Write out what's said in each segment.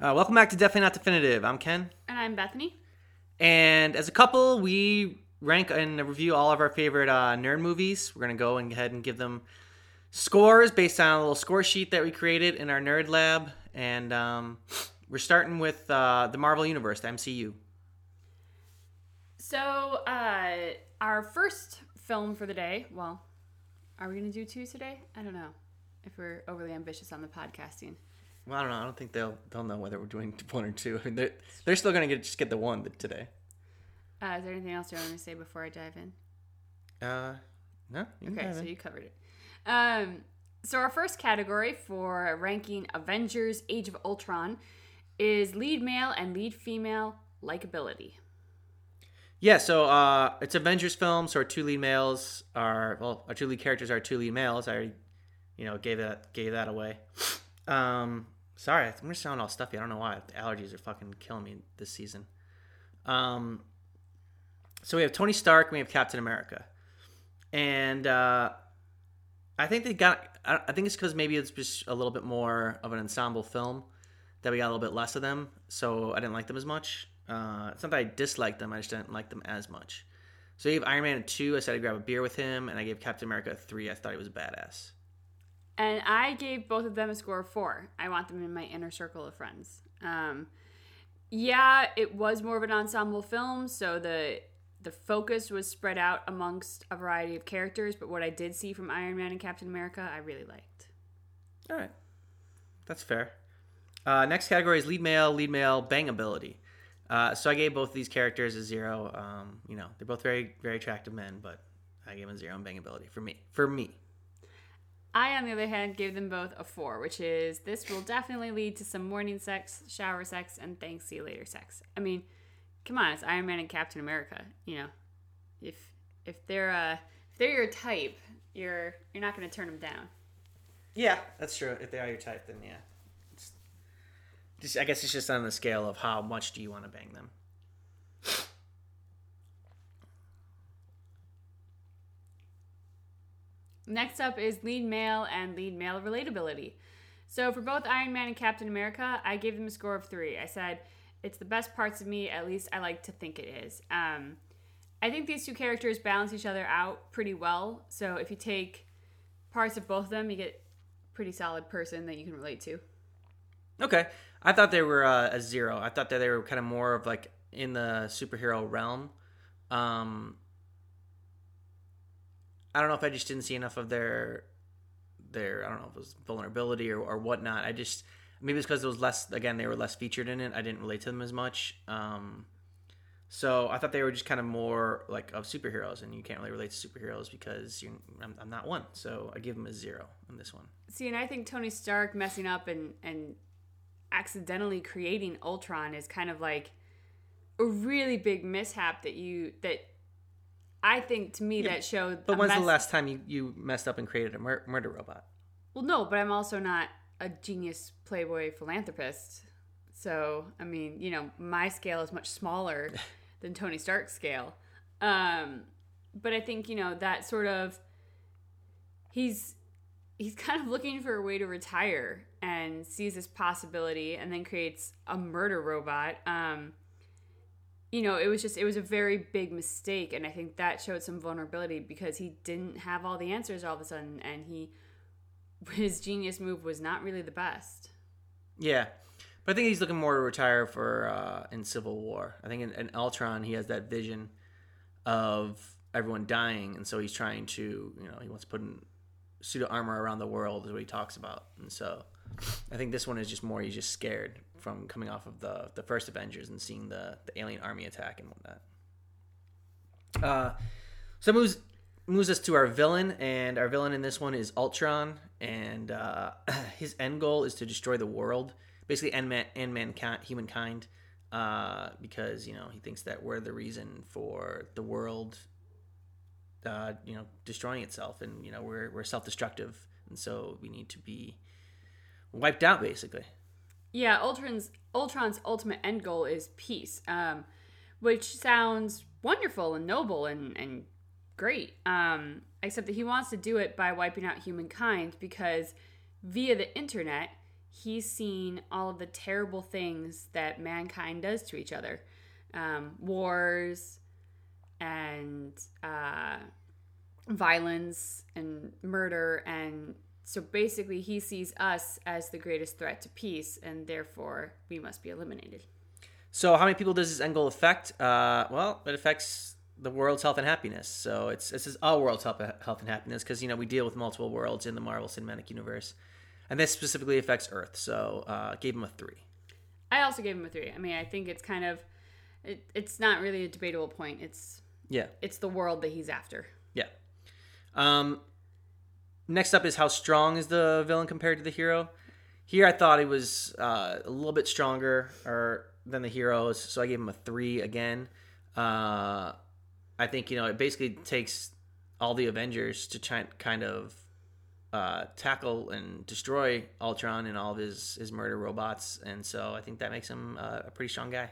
Uh, welcome back to Definitely Not Definitive. I'm Ken. And I'm Bethany. And as a couple, we rank and review all of our favorite uh, nerd movies. We're going to go and ahead and give them scores based on a little score sheet that we created in our nerd lab. And um, we're starting with uh, the Marvel Universe, the MCU. So, uh, our first film for the day, well, are we going to do two today? I don't know if we're overly ambitious on the podcasting. Well, I don't know. I don't think they'll they'll know whether we're doing one or two. I mean, they're they're still gonna get just get the one today. Uh, is there anything else you want to say before I dive in? Uh, no. Okay, so you covered it. Um, so our first category for ranking Avengers: Age of Ultron is lead male and lead female likability. Yeah, so uh, it's Avengers film, so our two lead males are well, our two lead characters are two lead males. I already, you know, gave that gave that away. Um, Sorry, I'm gonna sound all stuffy. I don't know why. The allergies are fucking killing me this season. Um, so we have Tony Stark, we have Captain America, and uh, I think they got. I think it's because maybe it's just a little bit more of an ensemble film that we got a little bit less of them, so I didn't like them as much. Uh, it's not that I disliked them; I just didn't like them as much. So you have Iron Man two. I said I'd grab a beer with him, and I gave Captain America a three. I thought he was a badass. And I gave both of them a score of four. I want them in my inner circle of friends. Um, yeah, it was more of an ensemble film, so the the focus was spread out amongst a variety of characters. But what I did see from Iron Man and Captain America, I really liked. All right, that's fair. Uh, next category is lead male, lead male bangability. Uh, so I gave both of these characters a zero. Um, you know, they're both very, very attractive men, but I gave them a zero in bangability for me. For me. I, on the other hand, gave them both a four, which is this will definitely lead to some morning sex, shower sex, and thanks see you later sex. I mean, come on, it's Iron Man and Captain America. You know, if if they're uh if they're your type, you're you're not going to turn them down. Yeah, that's true. If they are your type, then yeah. Just I guess it's just on the scale of how much do you want to bang them. Next up is lead male and lead male relatability. So for both Iron Man and Captain America, I gave them a score of three. I said it's the best parts of me. At least I like to think it is. Um, I think these two characters balance each other out pretty well. So if you take parts of both of them, you get pretty solid person that you can relate to. Okay, I thought they were uh, a zero. I thought that they were kind of more of like in the superhero realm. Um, I don't know if I just didn't see enough of their their I don't know if it was vulnerability or, or whatnot. I just maybe it's because it was less again they were less featured in it. I didn't relate to them as much. Um, so I thought they were just kind of more like of superheroes, and you can't really relate to superheroes because I'm, I'm not one. So I give them a zero on this one. See, and I think Tony Stark messing up and and accidentally creating Ultron is kind of like a really big mishap that you that I think to me yeah, that showed. But when's mess- the last time you, you messed up and created a mur- murder robot? Well, no, but I'm also not a genius playboy philanthropist. So, I mean, you know, my scale is much smaller than Tony Stark's scale. Um, but I think, you know, that sort of he's he's kind of looking for a way to retire and sees this possibility and then creates a murder robot. Um, you know, it was just it was a very big mistake, and I think that showed some vulnerability because he didn't have all the answers all of a sudden, and he his genius move was not really the best. Yeah, but I think he's looking more to retire for uh, in Civil War. I think in, in Ultron he has that vision of everyone dying, and so he's trying to you know he wants to put in suit of armor around the world is what he talks about, and so I think this one is just more he's just scared from coming off of the the first Avengers and seeing the the alien army attack and whatnot. Uh, so moves moves us to our villain, and our villain in this one is Ultron, and uh, his end goal is to destroy the world, basically end man end mankind humankind, uh, because you know he thinks that we're the reason for the world, uh, you know, destroying itself, and you know we're we're self destructive, and so we need to be wiped out basically. Yeah, Ultron's Ultron's ultimate end goal is peace, um, which sounds wonderful and noble and and great. Um, except that he wants to do it by wiping out humankind because via the internet he's seen all of the terrible things that mankind does to each other um, wars and uh, violence and murder and so basically he sees us as the greatest threat to peace and therefore we must be eliminated So, how many people does this end goal affect? Uh, well, it affects the world's health and happiness. So it's this is a world's health, health and happiness because you know we deal with multiple worlds in the Marvel Cinematic Universe, and this specifically affects Earth. So, uh, gave him a three. i also gave him a three i mean i think it's kind of it, it's not really a debatable point it's Yeah, it's the world that he's after yeah. Um, next up is how strong is the villain compared to the hero? Here, I thought he was uh, a little bit stronger or than the heroes, so I gave him a three again. Uh, I think you know it basically takes all the Avengers to try kind of uh, tackle and destroy Ultron and all of his his murder robots, and so I think that makes him uh, a pretty strong guy.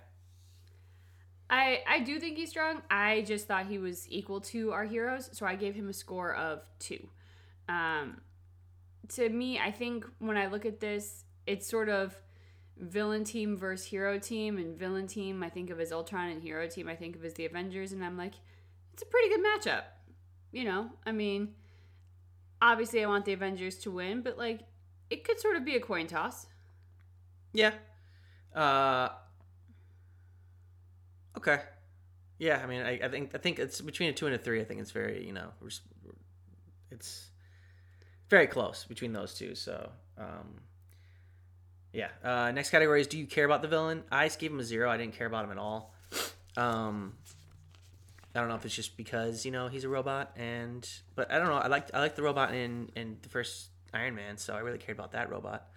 I I do think he's strong. I just thought he was equal to our heroes, so I gave him a score of two. Um, to me, I think when I look at this, it's sort of villain team versus hero team, and villain team I think of as Ultron, and hero team I think of as the Avengers, and I'm like, it's a pretty good matchup. You know, I mean, obviously I want the Avengers to win, but like, it could sort of be a coin toss. Yeah. Uh, okay. Yeah, I mean, I, I think I think it's between a two and a three. I think it's very you know, it's very close between those two. So, um, yeah. Uh, next category is: Do you care about the villain? I just gave him a zero. I didn't care about him at all. Um, I don't know if it's just because you know he's a robot, and but I don't know. I like I like the robot in in the first Iron Man, so I really cared about that robot.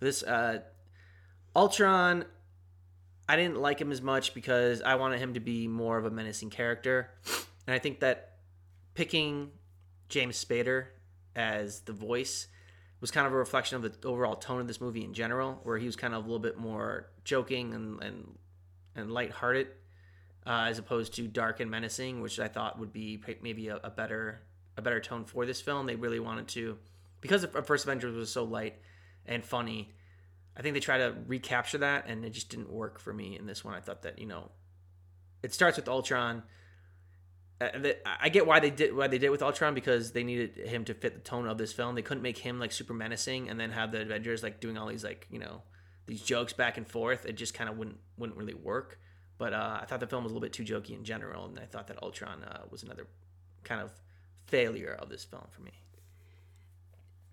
This uh, Ultron, I didn't like him as much because I wanted him to be more of a menacing character, and I think that picking James Spader as the voice was kind of a reflection of the overall tone of this movie in general, where he was kind of a little bit more joking and and and lighthearted, uh, as opposed to dark and menacing, which I thought would be maybe a, a better a better tone for this film. They really wanted to, because the first Avengers was so light and funny. I think they try to recapture that, and it just didn't work for me in this one. I thought that you know, it starts with Ultron. Uh, I get why they did why they did with Ultron because they needed him to fit the tone of this film. They couldn't make him like super menacing and then have the Avengers like doing all these like you know these jokes back and forth. It just kind of wouldn't wouldn't really work. But uh, I thought the film was a little bit too jokey in general, and I thought that Ultron uh, was another kind of failure of this film for me.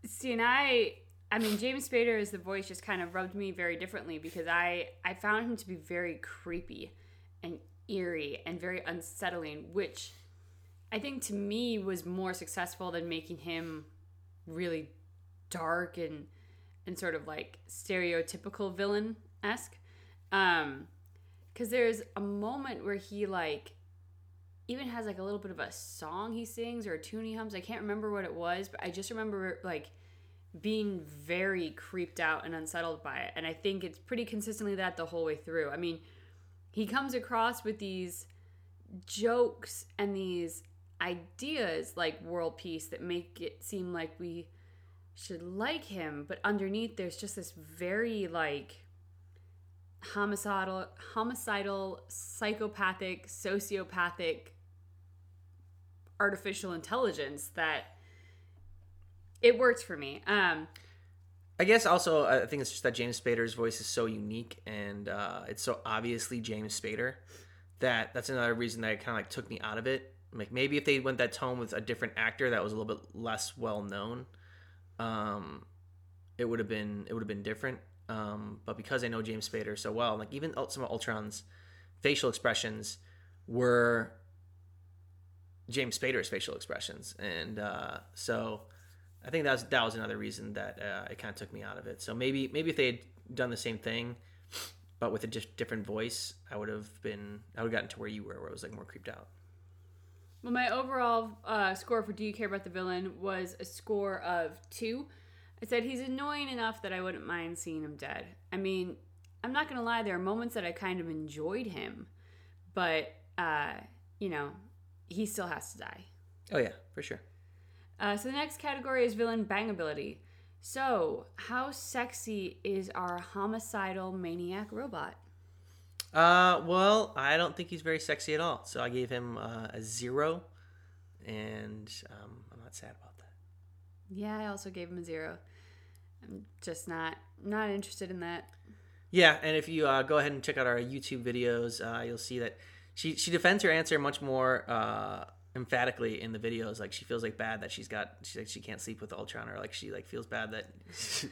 See, and I, I mean, James Spader as the voice just kind of rubbed me very differently because I, I found him to be very creepy and eerie and very unsettling, which I think to me was more successful than making him really dark and and sort of like stereotypical villain esque. Um, because there's a moment where he like even has like a little bit of a song he sings or a tune he hums. I can't remember what it was, but I just remember like being very creeped out and unsettled by it. And I think it's pretty consistently that the whole way through. I mean, he comes across with these jokes and these ideas like world peace that make it seem like we should like him, but underneath there's just this very like homicidal homicidal psychopathic sociopathic artificial intelligence that it works for me. Um I guess also I think it's just that James Spader's voice is so unique and uh, it's so obviously James Spader that that's another reason that it kind of like took me out of it. Like maybe if they went that tone with a different actor that was a little bit less well known, um, it would have been it would have been different. Um, but because I know James Spader so well, like even some of Ultron's facial expressions were James Spader's facial expressions, and uh, so I think that was that was another reason that uh, it kind of took me out of it. So maybe maybe if they had done the same thing, but with a just different voice, I would have been I would have gotten to where you were, where I was like more creeped out. well my overall uh, score for do you care about the villain was a score of two i said he's annoying enough that i wouldn't mind seeing him dead i mean i'm not gonna lie there are moments that i kind of enjoyed him but uh, you know he still has to die Oh yeah, for sure. Uh, so the next category is villain bangability. So, how sexy is our homicidal maniac robot? Uh, well, I don't think he's very sexy at all. So I gave him uh, a zero, and um, I'm not sad about that. Yeah, I also gave him a zero. I'm just not not interested in that. Yeah, and if you uh, go ahead and check out our YouTube videos, uh, you'll see that she she defends her answer much more uh, emphatically in the videos. Like she feels like bad that she's got she like she can't sleep with Ultron, or like she like feels bad that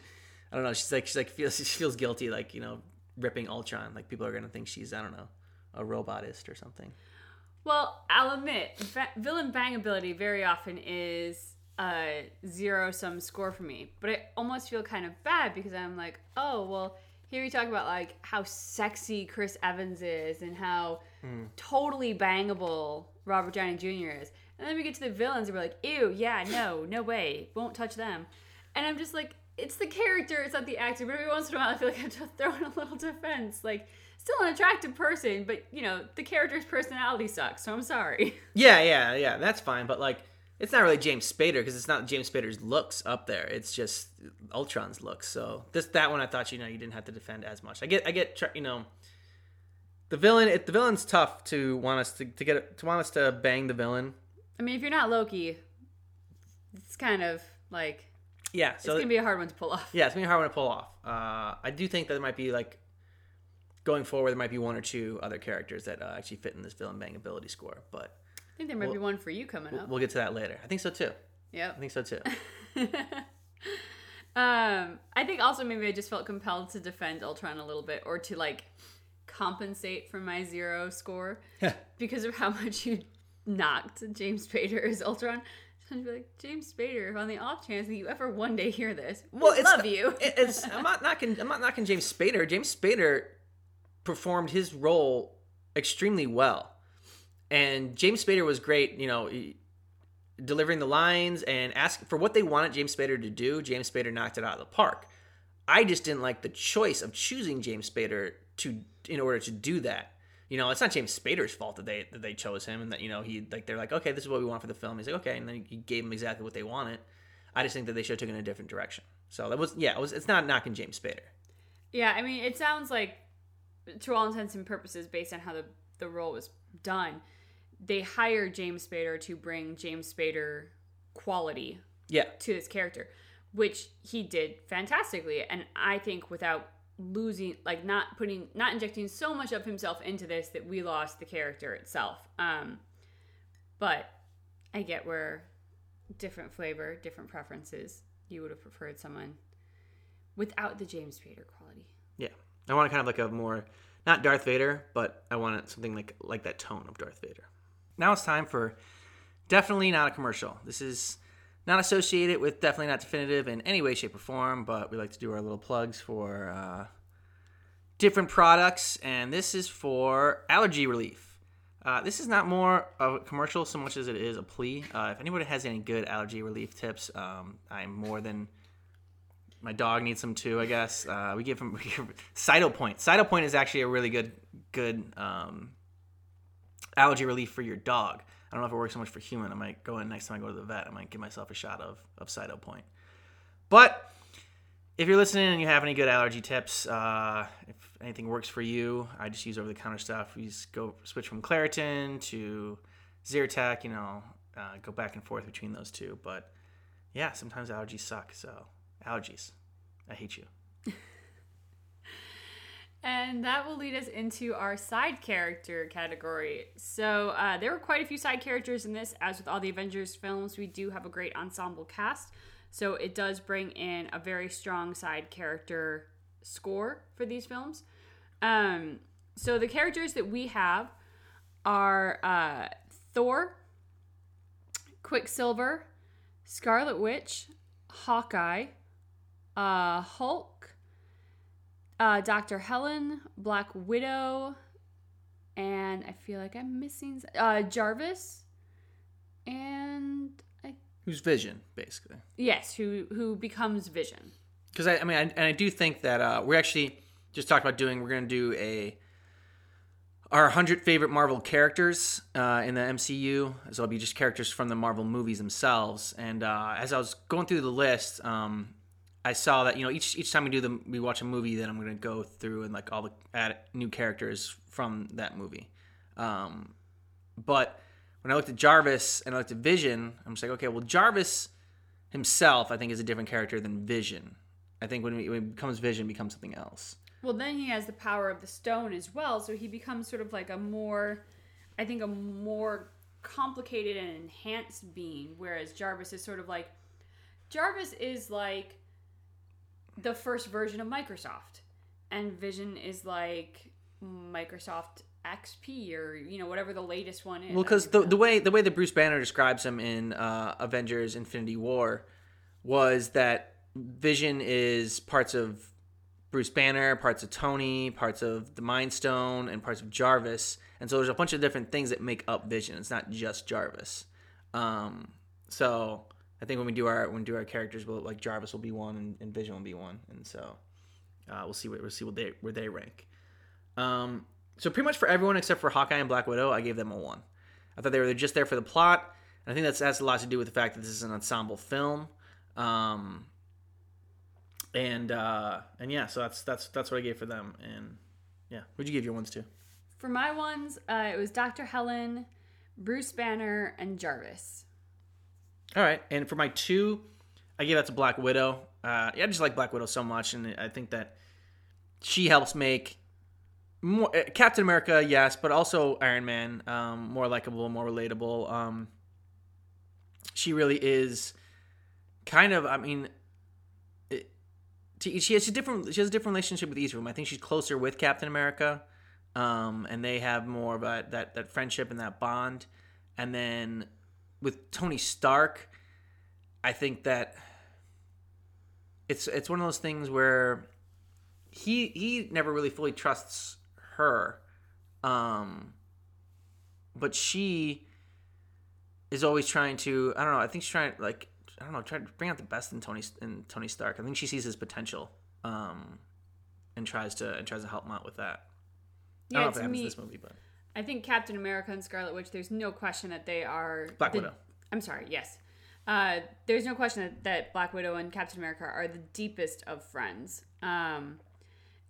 I don't know. She's like she's like feels she feels guilty like you know ripping Ultron. Like people are gonna think she's I don't know a robotist or something. Well, I'll admit, va- villain bangability very often is a zero sum score for me, but I almost feel kind of bad because I'm like, oh well. Here we talk about like how sexy Chris Evans is and how hmm. totally bangable Robert Downey Jr. is. And then we get to the villains and we're like, ew, yeah, no, no way, won't touch them. And I'm just like, it's the character, it's not the actor. But every once in a while, I feel like I have to throw in a little defense. Like, still an attractive person, but you know, the character's personality sucks. So I'm sorry. Yeah, yeah, yeah. That's fine, but like it's not really James Spader because it's not James Spader's looks up there. It's just Ultron's looks. So this that one I thought you know you didn't have to defend as much. I get I get you know the villain. It, the villain's tough to want us to, to get to want us to bang the villain. I mean, if you're not Loki, it's kind of like Yeah, it's gonna be a hard one to pull off. yeah, it's gonna be a hard one to pull off. Uh, I do think that there might be like going forward, there might be one or two other characters that uh, actually fit in this villain bang ability score, but I think there might be one for you coming up. we'll get to that later. I think so too. Yeah. I think so too. Um, I think also maybe I just felt compelled to defend Ultron a little bit or to like compensate for my zero score because of how much you knocked James Spader as Ultron. I'd be like, James Spader, on the off chance that you ever one day hear this, Well, we it's love not- you. it's I'm not knocking I'm not knocking James Spader. James Spader performed his role extremely well, and James Spader was great. You know, delivering the lines and asking for what they wanted James Spader to do. James Spader knocked it out of the park. I just didn't like the choice of choosing James Spader to in order to do that. You know, it's not James Spader's fault that they that they chose him and that you know he like they're like okay this is what we want for the film. He's like okay and then he gave them exactly what they wanted. I just think that they should have taken a different direction. So that was yeah, it was it's not knocking James Spader. Yeah, I mean, it sounds like, to all intents and purposes, based on how the, the role was done, they hired James Spader to bring James Spader quality Yeah. to this character, which he did fantastically. And I think without losing, like, not putting, not injecting so much of himself into this that we lost the character itself. Um, but I get where different flavor, different preferences, you would have preferred someone without the James vader quality. Yeah. I want to kind of like a more not Darth Vader, but I want something like like that tone of Darth Vader. Now it's time for definitely not a commercial. This is not associated with definitely not definitive in any way, shape, or form, but we like to do our little plugs for uh, different products, and this is for allergy relief. Uh, this is not more of a commercial so much as it is a plea. Uh, if anybody has any good allergy relief tips, um, I'm more than my dog needs some too, I guess. Uh, we give him Cytopoint. Cytopoint is actually a really good good um, allergy relief for your dog. I don't know if it works so much for human. I might go in next time I go to the vet. I might give myself a shot of of Cytopoint. But if you're listening and you have any good allergy tips, uh, if anything works for you, I just use over the counter stuff. We just go switch from Claritin to Zyrtec. You know, uh, go back and forth between those two. But yeah, sometimes allergies suck. So allergies, I hate you. And that will lead us into our side character category. So uh, there were quite a few side characters in this. As with all the Avengers films, we do have a great ensemble cast. So it does bring in a very strong side character score for these films. Um, so the characters that we have are uh, Thor, Quicksilver, Scarlet Witch, Hawkeye, uh, Hulk, uh, Dr. Helen, Black Widow, and I feel like I'm missing uh, Jarvis, and I, Who's Vision, basically? yes, who who becomes Vision. Because I, I mean, I, and I do think that uh, we're actually just talked about doing. We're going to do a our hundred favorite Marvel characters uh, in the MCU. So it'll be just characters from the Marvel movies themselves. And uh, as I was going through the list, um, I saw that you know each each time we do the we watch a movie, then I'm gonna go through and like all the add new characters from that movie. Um, but when I looked at Jarvis and I looked at Vision, I'm just like, okay, well Jarvis himself, I think, is a different character than Vision. I think when he, when he becomes Vision, becomes something else. Well, then he has the power of the stone as well, so he becomes sort of like a more, I think, a more complicated and enhanced being, whereas Jarvis is sort of like, Jarvis is like the first version of Microsoft, and Vision is like Microsoft XP or you know whatever the latest one is. Well, because the the way the way that Bruce Banner describes him in uh, Avengers: Infinity War was that Vision is parts of Bruce Banner, parts of Tony, parts of the Mind Stone, and parts of Jarvis. And so there's a bunch of different things that make up Vision. It's not just Jarvis. Um, so I think when we do our when we do our characters, we'll, like Jarvis will be one and, and Vision will be one, and so uh, we'll see what we'll see what they where they rank. Um, so pretty much for everyone except for Hawkeye and Black Widow, I gave them a one. I thought they were just there for the plot. And I think that's has a lot to do with the fact that this is an ensemble film. Um, and uh, and yeah, so that's that's that's what I gave for them. And yeah, what'd you give your ones to? For my ones, uh, it was Dr. Helen, Bruce Banner, and Jarvis. All right, and for my two, I gave that to Black Widow. Uh, yeah, I just like Black Widow so much, and I think that she helps make more uh, Captain America, yes, but also Iron Man um, more likable, more relatable. Um, she really is kind of. I mean, it, she has a different. She has a different relationship with each of them. I think she's closer with Captain America, um, and they have more of a, that that friendship and that bond. And then with Tony Stark, I think that it's it's one of those things where he he never really fully trusts her um but she is always trying to i don't know i think she's trying like i don't know trying to bring out the best in tony in tony stark. I think she sees his potential um and tries to and tries to help him out with that. Yeah, i don't know if it happens me- in this movie but I think Captain America and Scarlet Witch, there's no question that they are. black the- widow I'm sorry, yes. Uh, there's no question that, that Black Widow and Captain America are the deepest of friends um,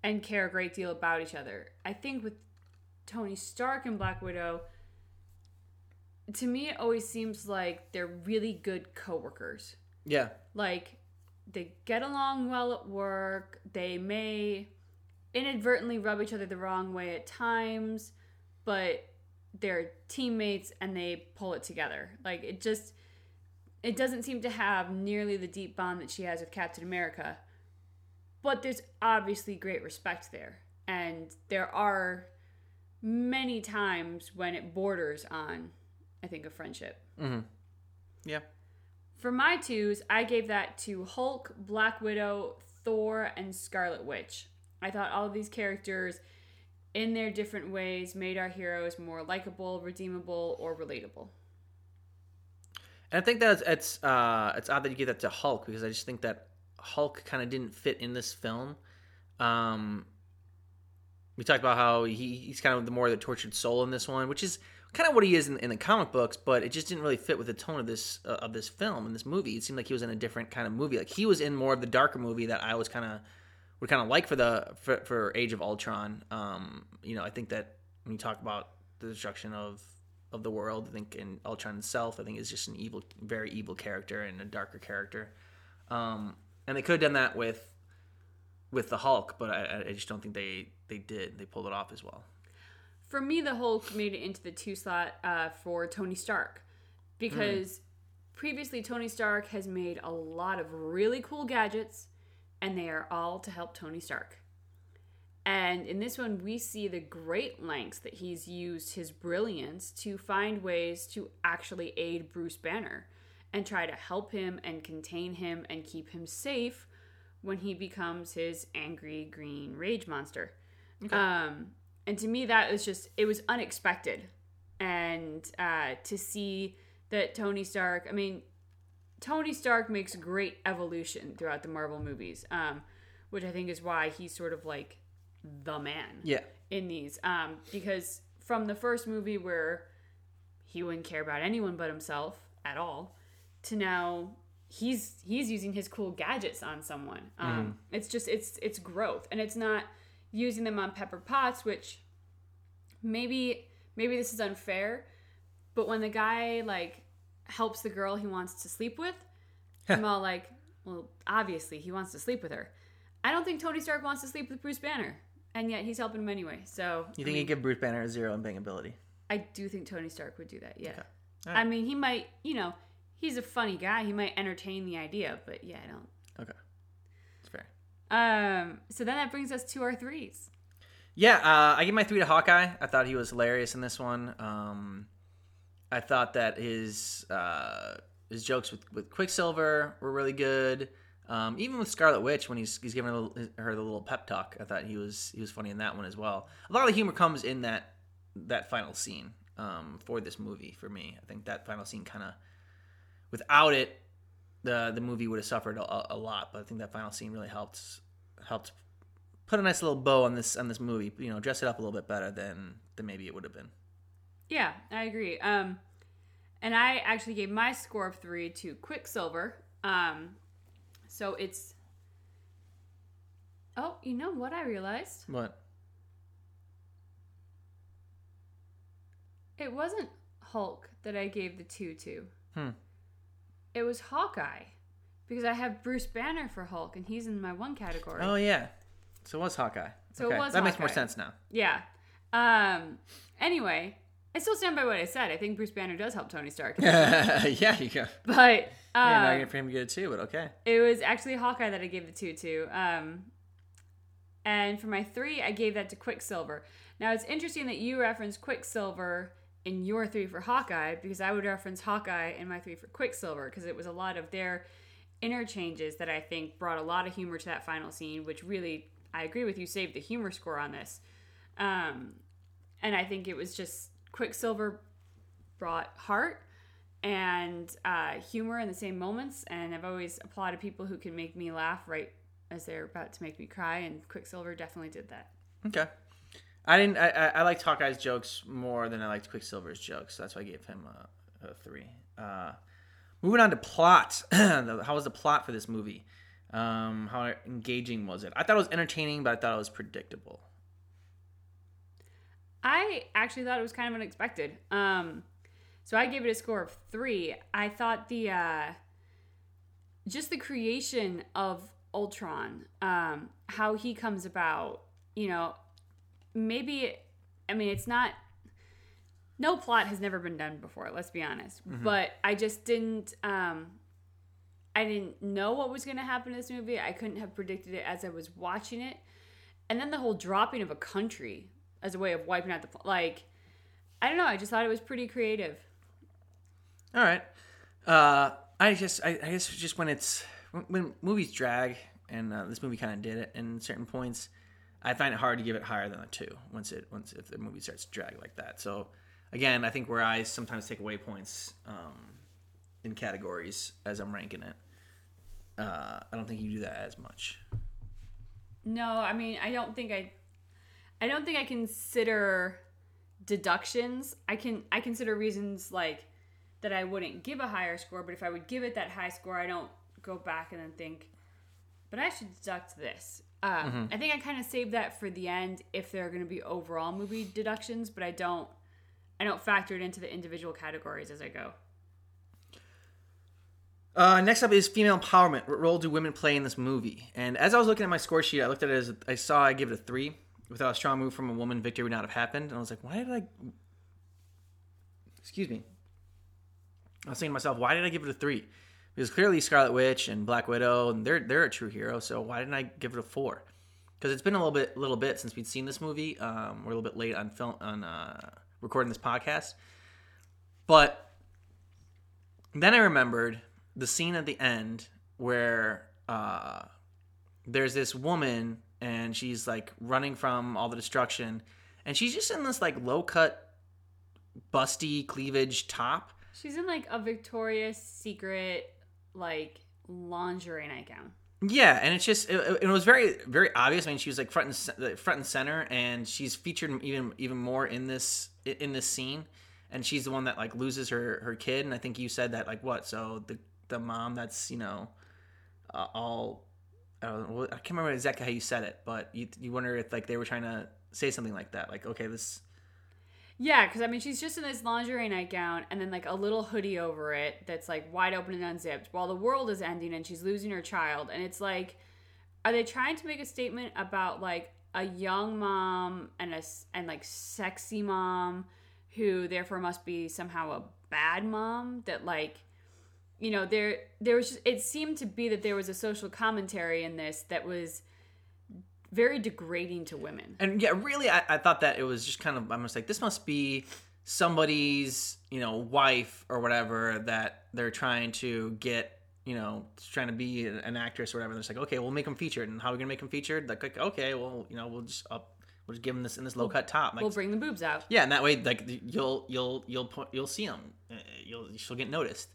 and care a great deal about each other. I think with Tony Stark and Black Widow, to me, it always seems like they're really good coworkers. yeah Like, they get along well at work, they may inadvertently rub each other the wrong way at times, but they're teammates and they pull it together. Like it just it doesn't seem to have nearly the deep bond that she has with Captain America. But there's obviously great respect there. And there are many times when it borders on I think a friendship. Mhm. yeah For my twos, I gave that to Hulk, Black Widow, Thor, and Scarlet Witch. I thought all of these characters, in their different ways, made our heroes more likable, redeemable, or relatable. And I think that it's uh, it's odd that you give that to Hulk because I just think that Hulk kind of didn't fit in this film. Um, we talked about how he, he's kind of the more the tortured soul in this one, which is kind of what he is in, in the comic books, but it just didn't really fit with the tone of this uh, of this film and this movie. It seemed like he was in a different kind of movie. Like he was in more of the darker movie that I was kind of would kind of like for the for, for Age of Ultron. Um, you know, I think that when you talk about the destruction of of the world, I think in Ultron itself, I think is just an evil, very evil character and a darker character. Um, and they could have done that with with the Hulk, but I, I just don't think they they did. They pulled it off as well. For me, the Hulk made it into the two slot uh, for Tony Stark because previously Tony Stark has made a lot of really cool gadgets, and they are all to help Tony Stark. And in this one, we see the great lengths that he's used his brilliance to find ways to actually aid Bruce Banner and try to help him and contain him and keep him safe when he becomes his angry green rage monster. Um, and to me, that was just, it was unexpected. And uh, to see that Tony Stark, I mean, Tony Stark makes great evolution throughout the Marvel movies, um, which I think is why he's sort of like the man Yeah, in these. Um, because from the first movie where he wouldn't care about anyone but himself at all, to now he's he's using his cool gadgets on someone. Um, Mm-hmm. It's just it's it's growth, and it's not using them on Pepper Potts, which maybe maybe this is unfair, but when the guy like helps the girl he wants to sleep with, I'm all like, well, obviously he wants to sleep with her. I don't think Tony Stark wants to sleep with Bruce Banner, and yet he's helping him anyway. So You I think he'd give Bruce Banner a zero in bangability? I do think Tony Stark would do that. Yeah. Okay. I mean, he might. You know, he's a funny guy. He might entertain the idea, but yeah, I don't. Okay, it's fair. Um, so then that brings us to our threes. Yeah, uh, I give my three to Hawkeye. I thought he was hilarious in this one. Um, I thought that his uh, his jokes with, with Quicksilver were really good. Um, even with Scarlet Witch, when he's he's giving her, the little- pep talk, I thought he was he was funny in that one as well. A lot of the humor comes in that that final scene um, for this movie. For me, I think that final scene kind of without it, the the movie would have suffered a, a lot. But I think that final scene really helped helped put a nice little bow on this on this movie. You know, dress it up a little bit better than than maybe it would have been. Yeah, I agree. Um, and I actually gave my score of three to Quicksilver. Um, so it's. Oh, you know what I realized? What? It wasn't Hulk that I gave the two to. Hmm. It was Hawkeye, because I have Bruce Banner for Hulk, and he's in my one category. Oh yeah. So it was Hawkeye. So it was that makes more sense now. Yeah. Um. Anyway, I still stand by what I said. I think Bruce Banner does help Tony Stark, yeah, you go. but Yeah, uh, now for him to get it too, but okay. it was actually Hawkeye that I gave the two to. Um. And for my three, I gave that to Quicksilver. Now it's interesting that you reference Quicksilver in your three for Hawkeye because I would reference Hawkeye in my three for Quicksilver because it was a lot of their interchanges that I think brought a lot of humor to that final scene, which really, I agree with you, saved the humor score on this. Um, and I think it was just Quicksilver brought heart and uh, humor in the same moments. And I've always applauded people who can make me laugh right as they're about to make me cry. And Quicksilver definitely did that. Okay. I didn't. I, I, I liked Hawkeye's jokes more than I liked Quicksilver's jokes. So that's why I gave him a, a three. Uh, moving on to plot. how was the plot for this movie? Um, how engaging was it? I thought it was entertaining, but I thought it was predictable. I actually thought it was kind of unexpected. Um, so I gave it a score of three. I thought the uh, just the creation of Ultron, um, how he comes about, you know, maybe I mean it's not no plot has never been done before, let's be honest. But I just didn't um I didn't know what was going to happen in this movie. I couldn't have predicted it as I was watching it. And then the whole dropping of a country as a way of wiping out the like I don't know, I just thought it was pretty creative. All right. Uh, I just, I, I guess, just when it's when, when movies drag, and uh, this movie kind of did it in certain points. I find it hard to give it higher than a two once it once if the movie starts to drag like that. So again, I think where I sometimes take away points um, in categories as I'm ranking it. Uh, I don't think you do that as much. No, I mean, I don't think I I don't think I consider deductions. I can I consider reasons like that I wouldn't give a higher score, but if I would give it that high score, I don't go back and then think but I should deduct this. Um, I think I kind of save that for the end if there are going to be overall movie deductions, but I don't I don't factor it into the individual categories as I go. Uh, next up is female empowerment. What role do women play in this movie? And as I was looking at my score sheet, I looked at it as I saw I give it a three. Without a strong move from a woman, victory would not have happened. And I was like, why did I? Excuse me. I was thinking to myself, why did I give it a three? Because clearly Scarlet Witch and Black Widow, and they're they're a true hero. So why didn't I give it a four? Because it's been a little bit little bit since we'd seen this movie. Um, we're a little bit late on film on uh, recording this podcast, but then I remembered the scene at the end where uh, there's this woman and she's like running from all the destruction, and she's just in this like low cut, busty cleavage top. She's in like a Victoria's Secret like lingerie nightgown. Yeah, and it's just it, it was very very obvious. I mean, she was like front and front and center, and she's featured even even more in this in this scene. And she's the one that like loses her her kid. And I think you said that like what? So the the mom that's you know uh, all I, don't I can't remember exactly how you said it, but you you wonder if like they were trying to say something like that, like okay, this Yeah, because I mean, she's just in this lingerie nightgown and then like a little hoodie over it that's like wide open and unzipped while the world is ending and she's losing her child. And it's like, are they trying to make a statement about like a young mom and a and like sexy mom who therefore must be somehow a bad mom that like you know there there was just, it seemed to be that there was a social commentary in this that was very degrading to women. And yeah, really, I, I thought that it was just kind of, I'm just like, this must be somebody's, you know, wife or whatever that they're trying to get, you know, trying to be an actress or whatever. And it's like, okay, we'll make them featured. And how are we going to make them featured? Like, like, okay, well, you know, we'll just up, we'll just give them this in this low cut top. Like, We'll bring the boobs out. yeah, and that way, like, you'll, you'll, you'll, put, you'll see them. Uh, you'll, she'll get noticed.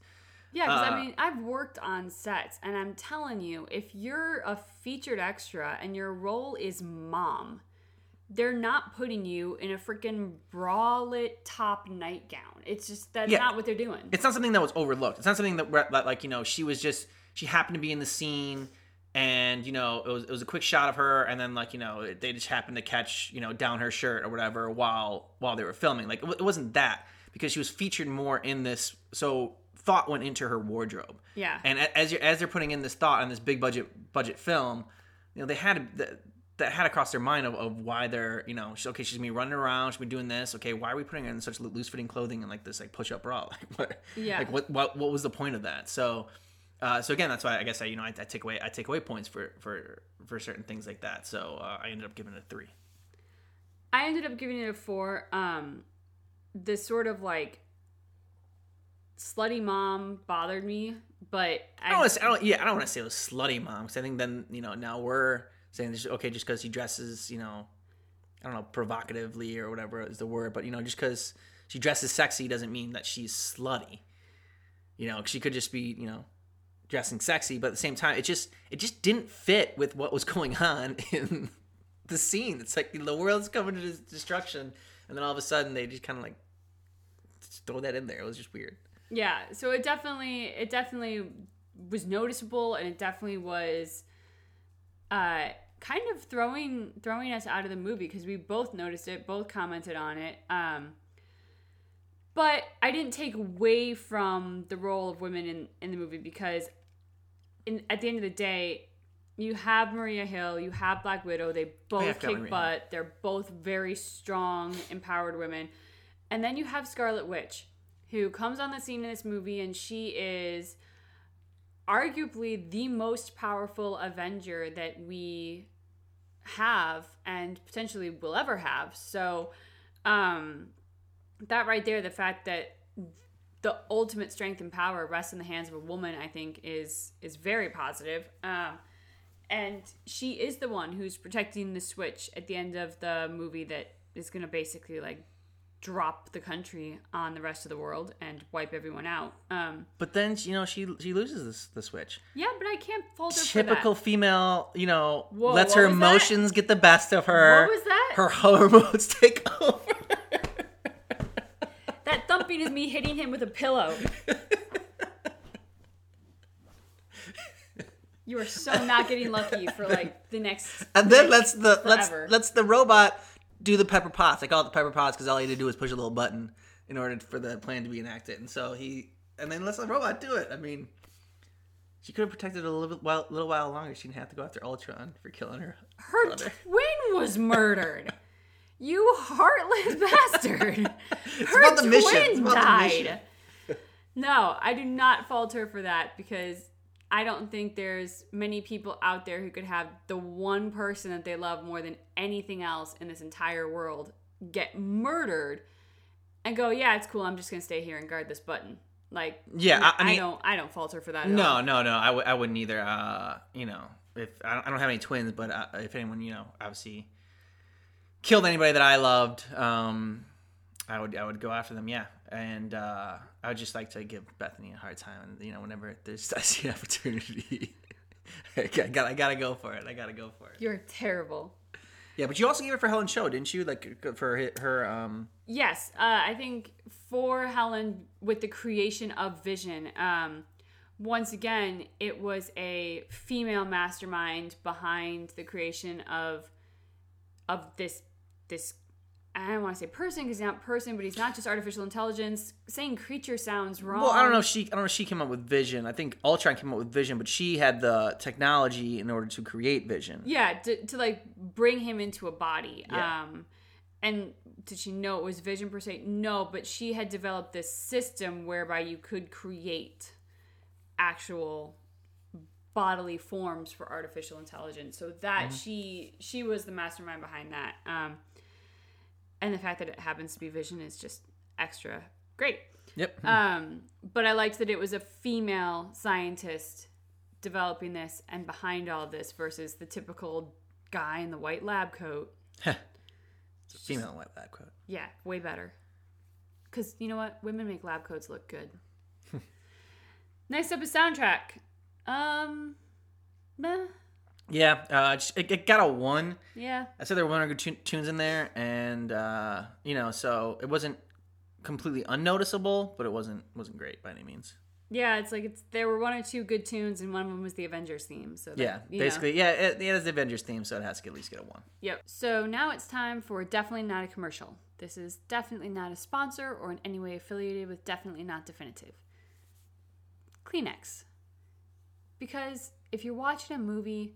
Yeah, because Uh, I mean, I've worked on sets, and I'm telling you, if you're a featured extra and your role is mom, they're not putting you in a freaking bralette top nightgown. It's just that's Yeah. not what they're doing. it's not something that was overlooked. It's not something that, that like you know she was just she happened to be in the scene and you know it was it was a quick shot of her and then like you know they just happened to catch you know down her shirt or whatever while while they were filming. Like it, wa- it wasn't that because she was featured more in this. So thought went into her wardrobe. Yeah. And as you're as they're putting in this thought on this big budget budget film, you know they had that that had across their mind of, of why they're you know she's, okay she's gonna be running around she's gonna be doing this okay why are we putting her in such loose fitting clothing and like this like push up bra like what Yeah. like what what what was the point of that so uh, so again that's why I guess I you know I, I take away I take away points for for for certain things like that so uh, I ended up giving it a three I ended up giving it a four. Um, the sort of like slutty mom bothered me, but I don't want to I don't yeah I don't want to say it was slutty mom because I think then you know now we're saying okay just because he dresses you know I don't know provocatively or whatever is the word but you know just because she dresses sexy doesn't mean that she's slutty. You know she could just be you know dressing sexy but at the same time it just it just didn't fit with what was going on in the scene. It's like the world's coming to destruction and then all of a sudden they just kind of like throw that in there. It was just weird Yeah, so it definitely it definitely was noticeable and it definitely was uh kind of throwing throwing us out of the movie because we both noticed it, both commented on it. Um but I didn't take away from the role of women in, in the movie because in at the end of the day, you have Maria Hill, you have Black Widow, they both kick Maria butt. They're both very strong, empowered women. And then you have Scarlet Witch, who comes on the scene in this movie and she is arguably the most powerful Avenger that we have and potentially will ever have. So, um, that right there, the fact that the ultimate strength and power rests in the hands of a woman, I think is is very positive. Um, and she is the one who's protecting the switch at the end of the movie that is going to basically like drop the country on the rest of the world and wipe everyone out. Um, but then you know she she loses this the switch yeah, but I can't fault her typical female, you know, Whoa, lets her was that? emotions get the best of her. What was that? Her hormones take over. that. That thumping is me hitting him with a pillow. You are so not getting lucky for like the next. And then let's the let's let's the robot do the Pepper Potts. I call it the Pepper Potts because all he had to do was push a little button in order for the plan to be enacted. And so he and then let's the robot do it. I mean, she could have protected it a little while, little while longer. She didn't have to go after Ultron for killing her. Her brother. twin was murdered. You heartless bastard. Her about the twin mission. It's about the died. no, I do not fault her for that because I don't think there's many people out there who could have the one person that they love more than anything else in this entire world get murdered and go, yeah, it's cool. I'm just gonna stay here and guard this button. Like, Yeah, I- I mean- don't, I don't falter for that. At No, all. no, no. I w- I wouldn't either. Uh, you know, if I don't, I don't have any twins, but uh, if anyone, you know, obviously killed anybody that I loved, um, I would I would go after them. Yeah, and uh, I would just like to give Bethany a hard time, and you know, whenever there's I see an opportunity, I got I gotta go for it. I gotta go for it. You're terrible. Yeah, but you also gave it for Helen Cho, didn't you? Like for her, her um. Yes, uh, I think for Helen with the creation of Vision, um, once again, it was a female mastermind behind the creation of of this this I don't want to say person because he's not person, but he's not just artificial intelligence. Saying creature sounds wrong. Well, I don't know if she I don't know if she came up with Vision. I think Ultron came up with Vision, but she had the technology in order to create Vision. Yeah, to, to like bring him into a body. Yeah. Um, and did she know it was Vision per se? No, but she had developed this system whereby you could create actual bodily forms for artificial intelligence. So that she she was the mastermind behind that. Um, and the fact that it happens to be Vision is just extra great. Yep. Um, but I liked that it was a female scientist developing this and behind all of this versus the typical guy in the white lab coat. it's a female white lab coat. Yeah, way better. Because you know what? Women make lab coats look good. Next up is soundtrack. Um, meh. Yeah, uh, it, it got a one. Yeah. I said there were one or two tunes in there, and uh, you know, so it wasn't completely unnoticeable, but it wasn't wasn't great by any means. Yeah, it's like it's there were one or two good tunes, and one of them was the Avengers theme. So that, Yeah, you know. basically, yeah, it, it has the Avengers theme, so it has to at least get a one. Yep. So now it's time for definitely not a commercial. This is definitely not a sponsor or in any way affiliated with definitely not definitive. Kleenex. Because if you're watching a movie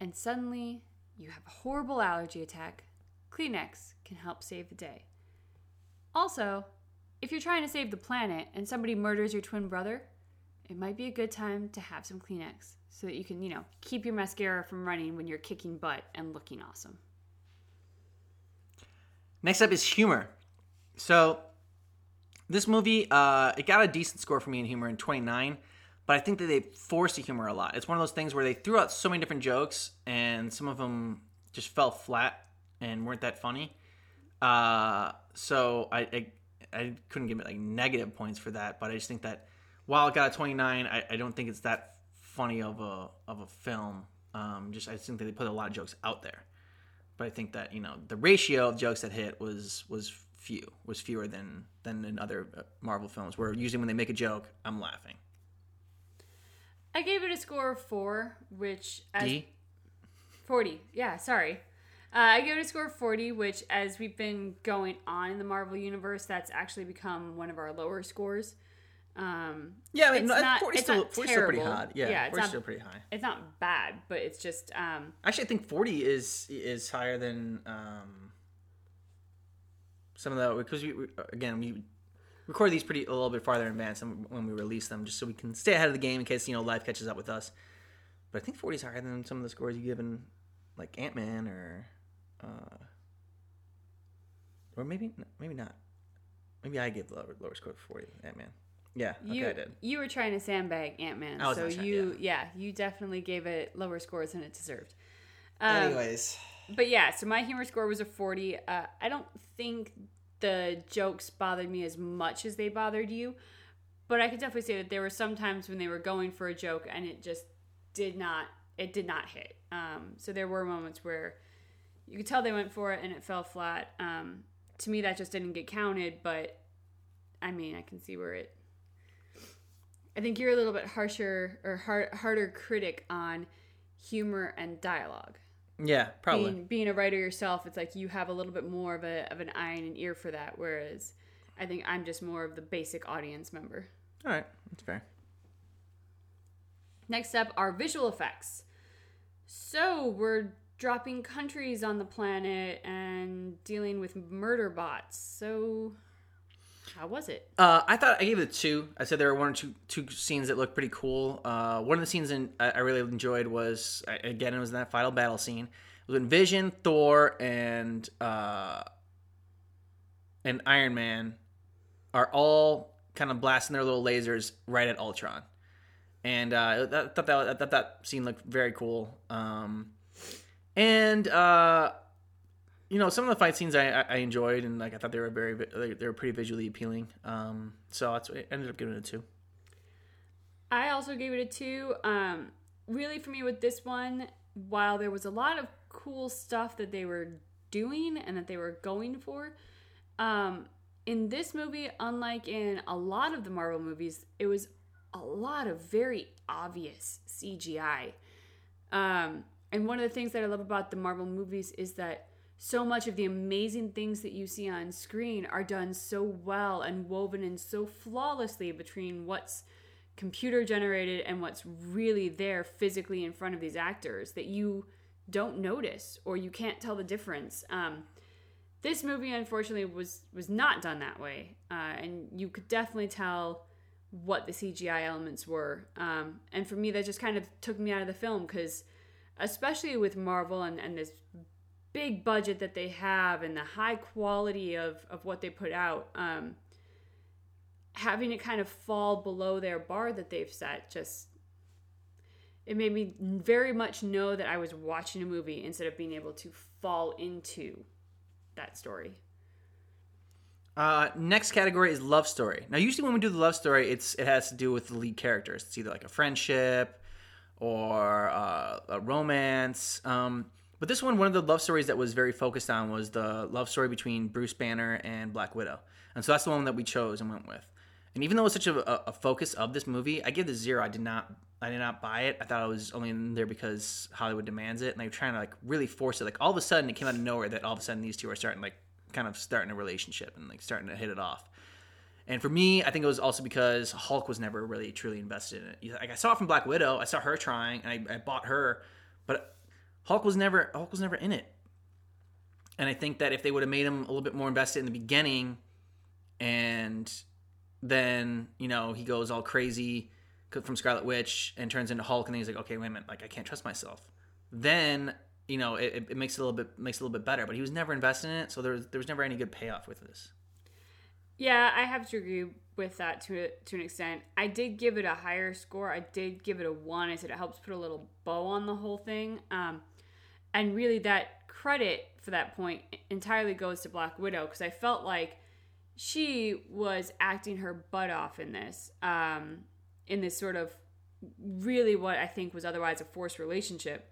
and suddenly you have a horrible allergy attack, Kleenex can help save the day. Also, if you're trying to save the planet and somebody murders your twin brother, it might be a good time to have some Kleenex so that you can, you know, keep your mascara from running when you're kicking butt and looking awesome. Next up is humor. So this movie, uh, it got a decent score for me in humor in 29, but I think that they forced the humor a lot. It's one of those things where they threw out so many different jokes, and some of them just fell flat and weren't that funny. Uh, so I, I I couldn't give it like negative points for that, but I just think that while it got a 29, I, I don't think it's that funny of a of a film. Um, just I think that they put a lot of jokes out there but I think that you know the ratio of jokes that hit was was few was fewer than than in other uh, Marvel films where usually when they make a joke I'm laughing. I gave it a score of four, which as D 40. Yeah, sorry. Uh, I gave it a score of 40, which as we've been going on in the Marvel universe, that's actually become one of our lower scores. Um, yeah I mean It's no, not- 40 it's still not 40 still pretty high yeah, Yeah, it's 40 not- still pretty high. it's not bad, but it's just um, Actually I think 40 is is higher than um some of the because we, we again we record these pretty a little bit farther in advance than when we release them just so we can stay ahead of the game in case you know life catches up with us. But I think 40 is higher than some of the scores you given like Ant-Man or uh or maybe maybe not. Maybe I gave lower lower score for 40 Ant-Man. Yeah, okay, you I did. you were trying to sandbag Ant Man, so trying- you yeah. you definitely gave it lower scores than it deserved. Um, Anyways, But yeah, so my humor score was a 40. Uh, I don't think the jokes bothered me as much as they bothered you, but I could definitely say that there were some times when they were going for a joke and it just did not it did not hit. Um, so there were moments where you could tell they went for it and it fell flat. Um, to me, that just didn't get counted, but I mean, I can see where it. I think you're a little bit harsher or hard, harder critic on humor and dialogue yeah, probably. being, being a writer yourself, it's like you have a little bit more of a of an eye and an ear for that. Whereas I think I'm just more of the basic audience member. All right, that's fair. Next up are visual effects. So we're dropping countries on the planet and dealing with murder bots. So how was it? Uh, I thought I gave it a two. I said there were one or two two scenes that looked pretty cool. Uh, one of the scenes in, I, I really enjoyed was again it was in that final battle scene. It was when Vision, Thor, and uh, and Iron Man are all kind of blasting their little lasers right at Ultron, and uh, I thought that I thought that scene looked very cool. Um, and uh, you know, some of the fight scenes I, I enjoyed, and like I thought they were very they were pretty visually appealing. Um, so that's I ended up giving it a two. I also gave it a two. Um, really, for me with this one, while there was a lot of cool stuff that they were doing and that they were going for, um, in this movie, unlike in a lot of the Marvel movies, it was a lot of very obvious CGI. Um, and one of the things that I love about the Marvel movies is that so much of the amazing things that you see on screen are done so well and woven in so flawlessly between what's computer generated and what's really there physically in front of these actors that you don't notice or you can't tell the difference. Um, this movie, unfortunately, was was not done that way, uh, and you could definitely tell what the CGI elements were. Um, and for me, that just kind of took me out of the film because, especially with Marvel and, and this big budget that they have and the high quality of, of what they put out, um, having it kind of fall below their bar that they've set just it made me very much know that I was watching a movie instead of being able to fall into that story. Uh, next category is love story. Now, usually when we do the love story, it's it has to do with the lead characters. It's either like a friendship or uh, a romance. Um, but this one, one of the love stories that was very focused on was the love story between Bruce Banner and Black Widow, and so that's the one that we chose and went with. And even though it was such a, a focus of this movie, I give this zero. I did not I did not buy it. I thought it was only in there because Hollywood demands it, and they were trying to like really force it. Like all of a sudden, it came out of nowhere that all of a sudden these two are starting like kind of starting a relationship and like starting to hit it off. And for me, I think it was also because Hulk was never really truly invested in it. Like I saw it from Black Widow, I saw her trying, and I, I bought her, but Hulk was never Hulk was never in it. And I think that if they would have made him a little bit more invested in the beginning, and then you know he goes all crazy from Scarlet Witch and turns into Hulk, and then he's like, okay, wait a minute, like I can't trust myself. Then you know it, it makes it a little bit makes a little bit better, but he was never invested in it, so there was, there was never any good payoff with this. Yeah, I have to agree with that to to an extent. I did give it a higher score. I did give it a one. I said it helps put a little bow on the whole thing, um, and really that credit for that point entirely goes to Black Widow because I felt like she was acting her butt off in this. Um, in this sort of really what I think was otherwise a forced relationship.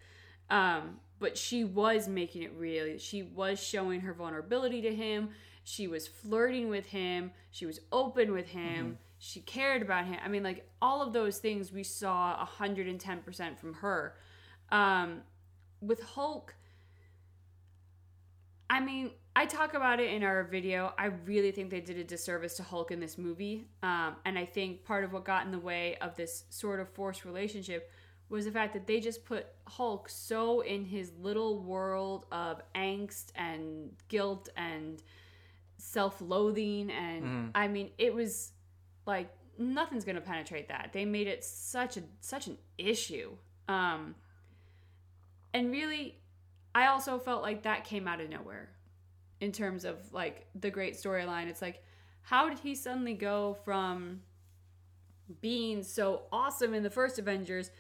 Um, but she was making it real. She was showing her vulnerability to him. She was flirting with him. She was open with him. Mm-hmm. She cared about him. I mean, like all of those things we saw 110% from her. Um, with Hulk, I mean, I talk about it in our video. I really think they did a disservice to Hulk in this movie. Um, and I think part of what got in the way of this sort of forced relationship was the fact that they just put Hulk so in his little world of angst and guilt and self loathing. And mm. I mean, it was like nothing's going to penetrate that. They made it such a such an issue. Um, and really, I also felt like that came out of nowhere in terms of like the great storyline. It's like, how did he suddenly go from being so awesome in the first Avengers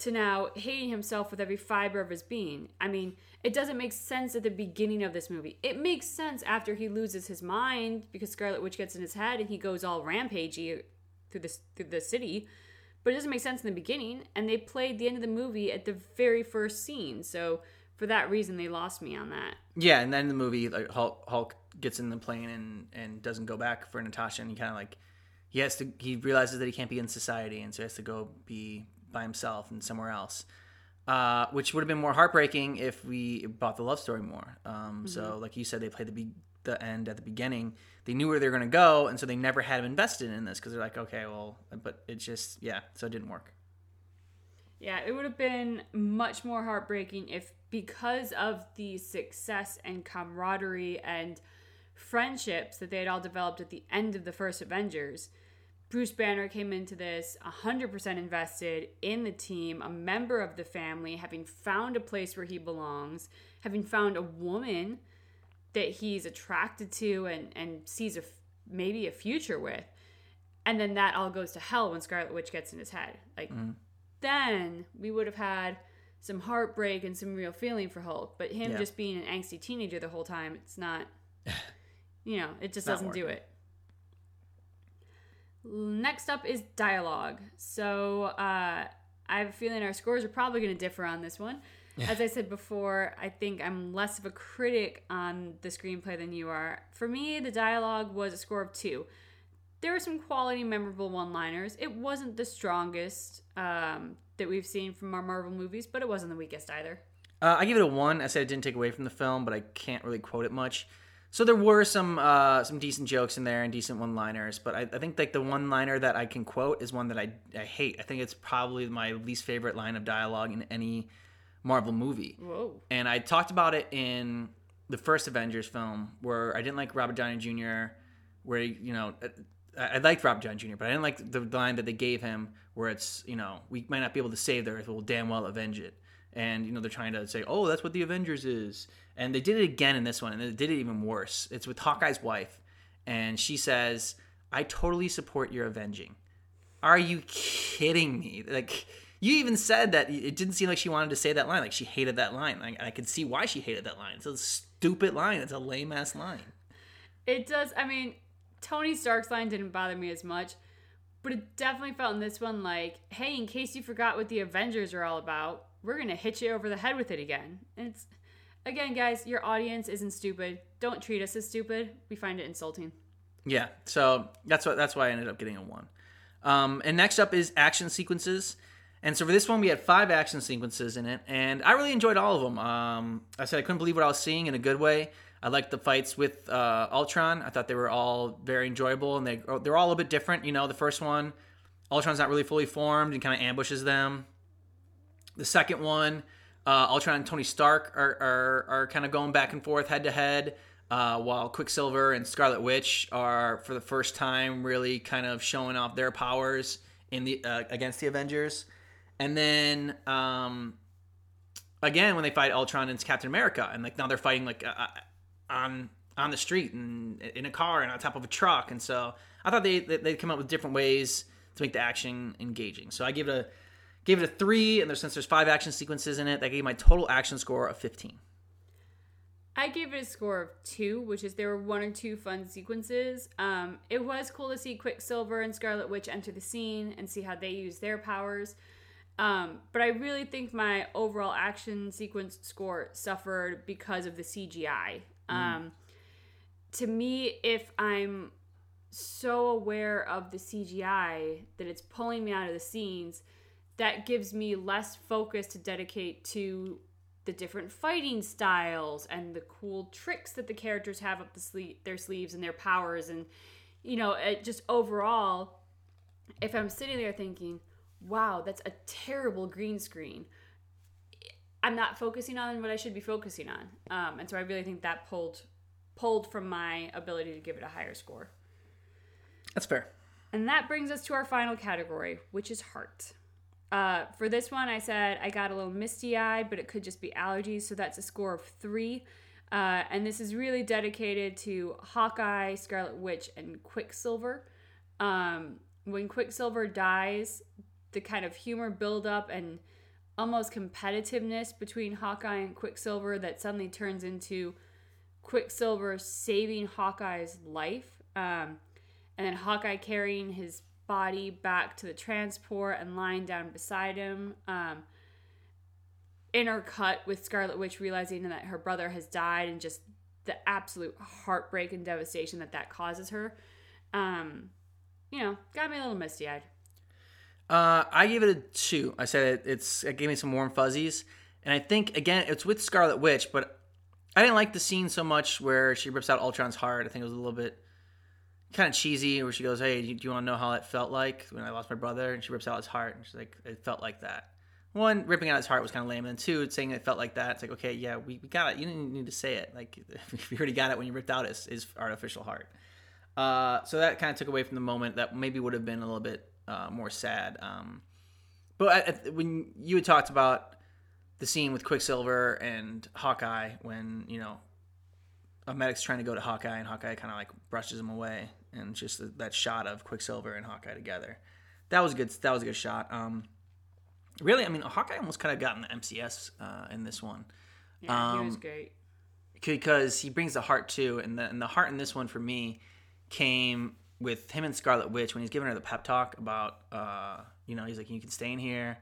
to now hating himself with every fiber of his being? I mean, it doesn't make sense at the beginning of this movie. It makes sense after he loses his mind because Scarlet Witch gets in his head and he goes all rampagey through the through the city. But it doesn't make sense in the beginning, and they played the end of the movie at the very first scene. So for that reason they lost me on that. Yeah, and then the movie like Hulk, Hulk gets in the plane and and doesn't go back for Natasha, and he kind of like he has to he realizes that he can't be in society, and so he has to go be by himself and somewhere else. Uh, which would have been more heartbreaking if we bought the love story more. Um, mm-hmm. So, like you said, they played the be- the end at the beginning. They knew where they were going to go, and so they never had invested in this because they're like, okay, well, but it just yeah, so it didn't work. Yeah, it would have been much more heartbreaking if, because of the success and camaraderie and friendships that they had all developed at the end of the first Avengers, Bruce Banner came into this 100% invested in the team, a member of the family, having found a place where he belongs, having found a woman that he's attracted to and, and sees a, maybe a future with. And then that all goes to hell when Scarlet Witch gets in his head. Like, mm then we would have had some heartbreak and some real feeling for Hulk. But him yeah. just being an angsty teenager the whole time, it's not, you know, it just doesn't do it. Next up is dialogue. So uh, I have a feeling our scores are probably going to differ on this one. As I said before, I think I'm less of a critic on the screenplay than you are. For me, the dialogue was a score of two there were some quality, memorable one-liners. It wasn't the strongest um, that we've seen from our Marvel movies, but it wasn't the weakest either. Uh, I give it a one. I said it didn't take away from the film, but I can't really quote it much. So there were some uh, some decent jokes in there and decent one-liners, but I, I think like the one-liner that I can quote is one that I, I hate. I think it's probably my least favorite line of dialogue in any Marvel movie. Whoa. And I talked about it in the first Avengers film where I didn't like Robert Downey Jr. Where you know uh, I, I liked Robert Downey Jr. but I didn't like the line that they gave him where it's you know we might not be able to save the Earth, but we'll damn well avenge it. And you know they're trying to say, oh, that's what the Avengers is. And they did it again in this one, and they did it even worse. It's with Hawkeye's wife, and she says, "I totally support your avenging." Are you kidding me? Like you even said that it didn't seem like she wanted to say that line. Like she hated that line. Like I could see why she hated that line. It's a stupid line. It's a lame ass line. It does. I mean, Tony Stark's line didn't bother me as much, but it definitely felt in this one like, hey, in case you forgot what the Avengers are all about, we're gonna hit you over the head with it again. And it's again, guys, your audience isn't stupid. Don't treat us as stupid. We find it insulting. Yeah. So that's what that's why I ended up getting a one. Um, and next up is action sequences. And so for this one, we had five action sequences in it, and I really enjoyed all of them. Um, I said I couldn't believe what I was seeing in a good way. I liked the fights with uh, Ultron. I thought they were all very enjoyable, and they they're all a bit different. You know, the first one, Ultron's not really fully formed and kind of ambushes them. The second one, uh, Ultron and Tony Stark are are, are kind of going back and forth head to head. Uh, while Quicksilver and Scarlet Witch are, for the first time, really kind of showing off their powers in the uh, against the Avengers. And then um, again, when they fight Ultron and Captain America, and like now they're fighting like uh, uh, on on the street and in a car and on top of a truck. And so I thought they they come up with different ways to make the action engaging. So I gave it a gave it a three, and there, since there's five action sequences in it, that gave my total action score of fifteen. I gave it a score of two, which is there were one or two fun sequences. Um, it was cool to see Quicksilver and Scarlet Witch enter the scene and see how they use their powers. Um, but I really think my overall action sequence score suffered because of the CGI. Mm. Um, to me, if I'm so aware of the CGI that it's pulling me out of the scenes, that gives me less focus to dedicate to the different fighting styles and the cool tricks that the characters have up the sleeve, their sleeves and their powers and you know it just overall if i'm sitting there thinking wow that's a terrible green screen i'm not focusing on what i should be focusing on um, and so i really think that pulled pulled from my ability to give it a higher score that's fair and that brings us to our final category which is heart uh, for this one, I said I got a little misty eyed, but it could just be allergies. So that's a score of three. Uh, and this is really dedicated to Hawkeye, Scarlet Witch, and Quicksilver. Um, when Quicksilver dies, the kind of humor buildup and almost competitiveness between Hawkeye and Quicksilver that suddenly turns into Quicksilver saving Hawkeye's life. Um, and then Hawkeye carrying his body back to the transport and lying down beside him. Um, intercut with Scarlet Witch realizing that her brother has died and just the absolute heartbreak and devastation that that causes her. Um, you know, got me a little misty eyed. Uh, I gave it a two. I said it, it's it gave me some warm fuzzies, and I think again it's with Scarlet Witch, but I didn't like the scene so much where she rips out Ultron's heart. I think it was a little bit kind of cheesy where she goes, "Hey, do you want to know how it felt like when I lost my brother?" And she rips out his heart, and she's like, "It felt like that." One, ripping out his heart was kind of lame, and two, saying it felt like that. It's like, okay, yeah, we, we got it. You didn't need to say it. Like, you already got it when you ripped out his, his artificial heart. Uh, so that kind of took away from the moment that maybe would have been a little bit uh, more sad. Um, but I, when you had talked about the scene with Quicksilver and Hawkeye, when you know a medic's trying to go to Hawkeye, and Hawkeye kind of like brushes him away and just that shot of Quicksilver and Hawkeye together. That was a good. That was a good shot. Um, really, I mean, Hawkeye almost kind of got in the MCS uh, in this one. Yeah, um, he was great because he brings the heart too, and the and the heart in this one for me came with him and Scarlet Witch when he's giving her the pep talk about, uh, you know, he's like, you can stay in here,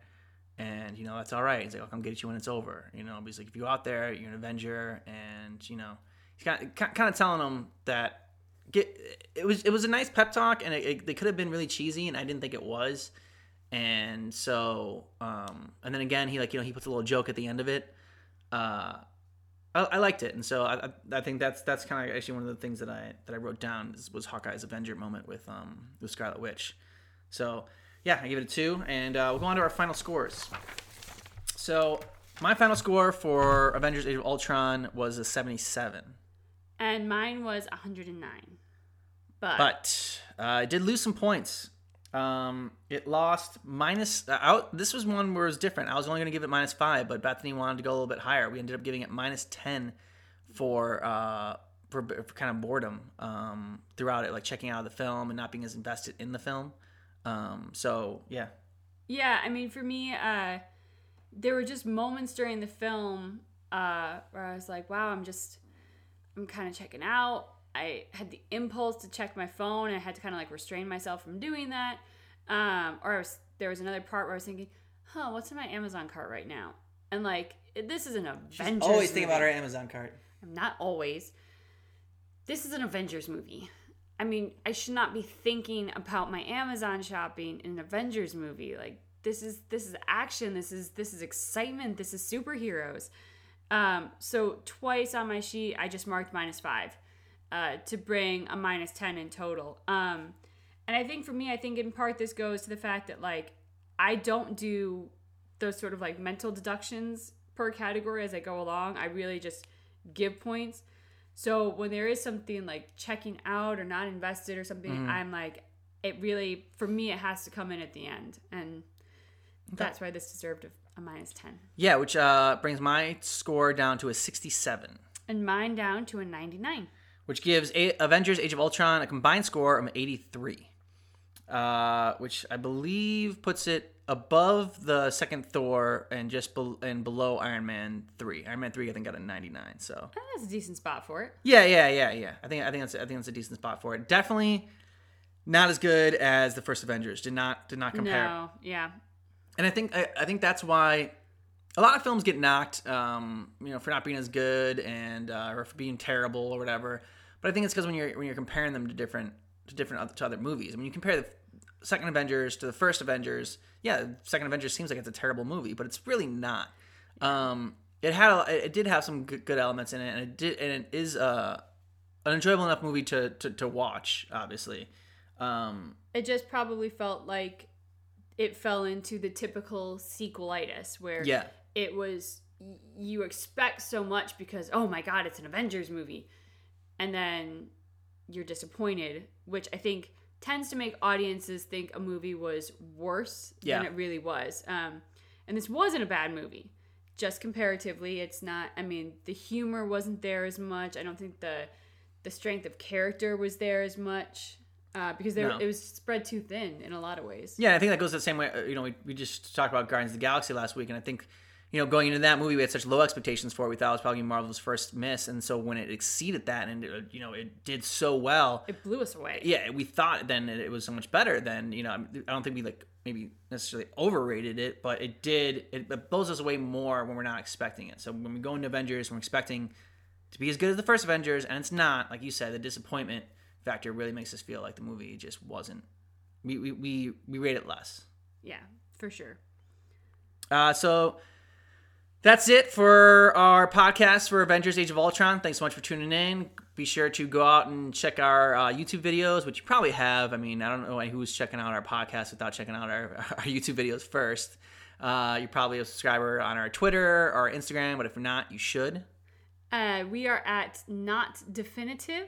and you know that's all right. He's like, I'll come get you when it's over. You know, but he's like, if you go out there, you're an Avenger, and you know, he's kind of, kind of telling him that get it was it was a nice pep talk, and it, it, they could have been really cheesy, and I didn't think it was. And so, um, and then again, he like you know he puts a little joke at the end of it. Uh, I, I liked it, and so I, I- I think that's that's kind of actually one of the things that I that I wrote down is, was Hawkeye's Avenger moment with um with Scarlet Witch. So yeah, I give it a two, and uh, we'll go on to our final scores. So my final score for Avengers: Age of Ultron was a seventy-seven. And mine was 109. But, but uh, it did lose some points. Um, it lost minus. Uh, out. This was one where it was different. I was only going to give it minus five, but Bethany wanted to go a little bit higher. We ended up giving it minus ten for uh, for, for kind of boredom um, throughout it, like checking out of the film and not being as invested in the film. Um, so yeah, yeah, I mean, for me, uh, there were just moments during the film uh, where I was like, wow, I'm just, I'm kind of checking out. I had the impulse to check my phone. And I had to kind of like restrain myself from doing that. Um, or I was, there was another part where I was thinking, huh, what's in my Amazon cart right now? And like, this is an Avengers. Movie. Always think about our Amazon cart. I'm not always. This is an Avengers movie. I mean, I should not be thinking about my Amazon shopping in an Avengers movie. Like this is this is action. This is this is excitement. This is superheroes. Um, so twice on my sheet, I just marked minus five uh, to bring a minus ten in total. Um, and I think for me, I think in part this goes to the fact that like I don't do those sort of like mental deductions per category as I go along. I really just give points. So when there is something like checking out or not invested or something, I'm like, it really for me it has to come in at the end, and that's why this deserved a, a minus ten, Yeah, which uh, brings my score down to a sixty-seven. and mine down to a ninety nine. Which gives a- Avengers: Age of Ultron a combined score of 83, uh, which I believe puts it above the second Thor and just be- and below Iron Man three. Iron Man three, I think, got a 99. So That's a decent spot for it. yeah, yeah, yeah, yeah. I think I think that's I think that's a decent spot for it. Definitely not as good as the first Avengers. Did not did not compare No, yeah, and I think I, I think that's why a lot of films get knocked, um, you know, for not being as good and uh, or for being terrible or whatever. But I think it's because when you're when you're comparing them to different to different to other movies. Mean, you compare the second Avengers to the first Avengers. Yeah, second Avengers seems like it's a terrible movie, but it's really not. Um, it had a, it did have some good, good elements in it, and it did and it is uh, an enjoyable enough movie to to, to watch. Obviously, um, it just probably felt like it fell into the typical sequelitis where yeah. it was you expect so much because oh my god it's an avengers movie and then you're disappointed which i think tends to make audiences think a movie was worse Yeah. than it really was um, and this wasn't a bad movie just comparatively it's not i mean the humor wasn't there as much i don't think the the strength of character was there as much uh, because there, No. it was spread too thin in a lot of ways Yeah, I think that goes the same way. uh, You know, we, we just talked about Guardians of the Galaxy last week, and I think, you know, going into that movie, we had such low expectations for it. We thought it was probably Marvel's first miss, and so when it exceeded that, and it, you know, it did so well, it blew us away yeah, we thought then it was so much better. than you know, I don't think we like maybe necessarily overrated it, but it did. It, it blows us away more when we're not expecting it. So when we go into Avengers, we're expecting to be as good as the first Avengers, and it's not. Like you said, the disappointment factor really makes us feel like the movie just wasn't. We we we, we rate it less. yeah for sure Uh, so that's it for our podcast for Avengers Age of Ultron. Thanks so much for tuning in. Be sure to go out and check our uh, YouTube videos, which you probably have. I mean, I don't know who's checking out our podcast without checking out our, our YouTube videos first. Uh, you're probably a subscriber on our Twitter or Instagram, but if not, you should. Uh, we are at not definitive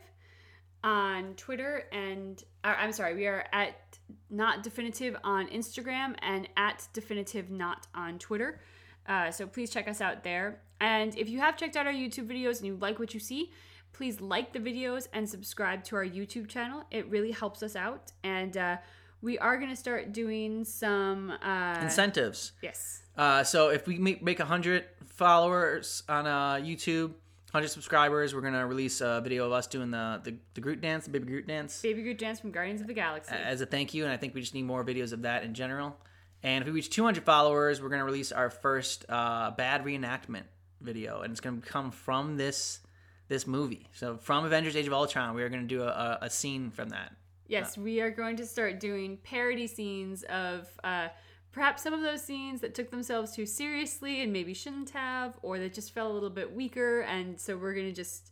on Twitter and or, I'm sorry, we are at not definitive on Instagram and at definitive not on Twitter. Uh, so please check us out there. And if you have checked out our YouTube videos and you like what you see, please like the videos and subscribe to our YouTube channel. It really helps us out. And uh, we are going to start doing some uh, Incentives. Yes. Uh, so if we make, make 100 followers on uh, YouTube, 100 subscribers, we're going to release a video of us doing the, the, the Groot dance, the baby Groot dance. Baby Groot dance from Guardians of the Galaxy. as a thank you, and I think we just need more videos of that in general. And if we reach 200 followers, we're going to release our first uh, bad reenactment video, and it's going to come from this this movie. So from Avengers: Age of Ultron, we are going to do a, a, a scene from that. Yes, we are going to start doing parody scenes of uh, perhaps some of those scenes that took themselves too seriously and maybe shouldn't have, or that just felt a little bit weaker. And so we're going to just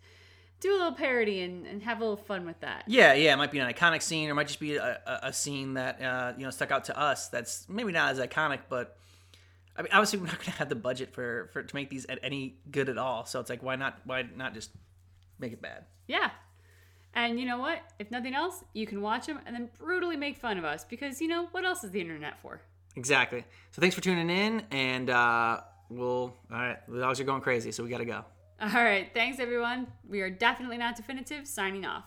do a little parody and, and have a little fun with that. Yeah, yeah, it might be an iconic scene, or it might just be a, a, a scene that uh, you know stuck out to us. That's maybe not as iconic, but I mean, obviously, we're not going to have the budget for for to make these at any good at all. So it's like, why not? Why not just make it bad? Yeah. And you know what? If nothing else, you can watch them and then brutally make fun of us because you know what else is the internet for? Exactly. So thanks for tuning in, and uh, we'll. All right, the dogs are going crazy, so we got to go. All right. Thanks, everyone. We are definitely not definitive. Signing off.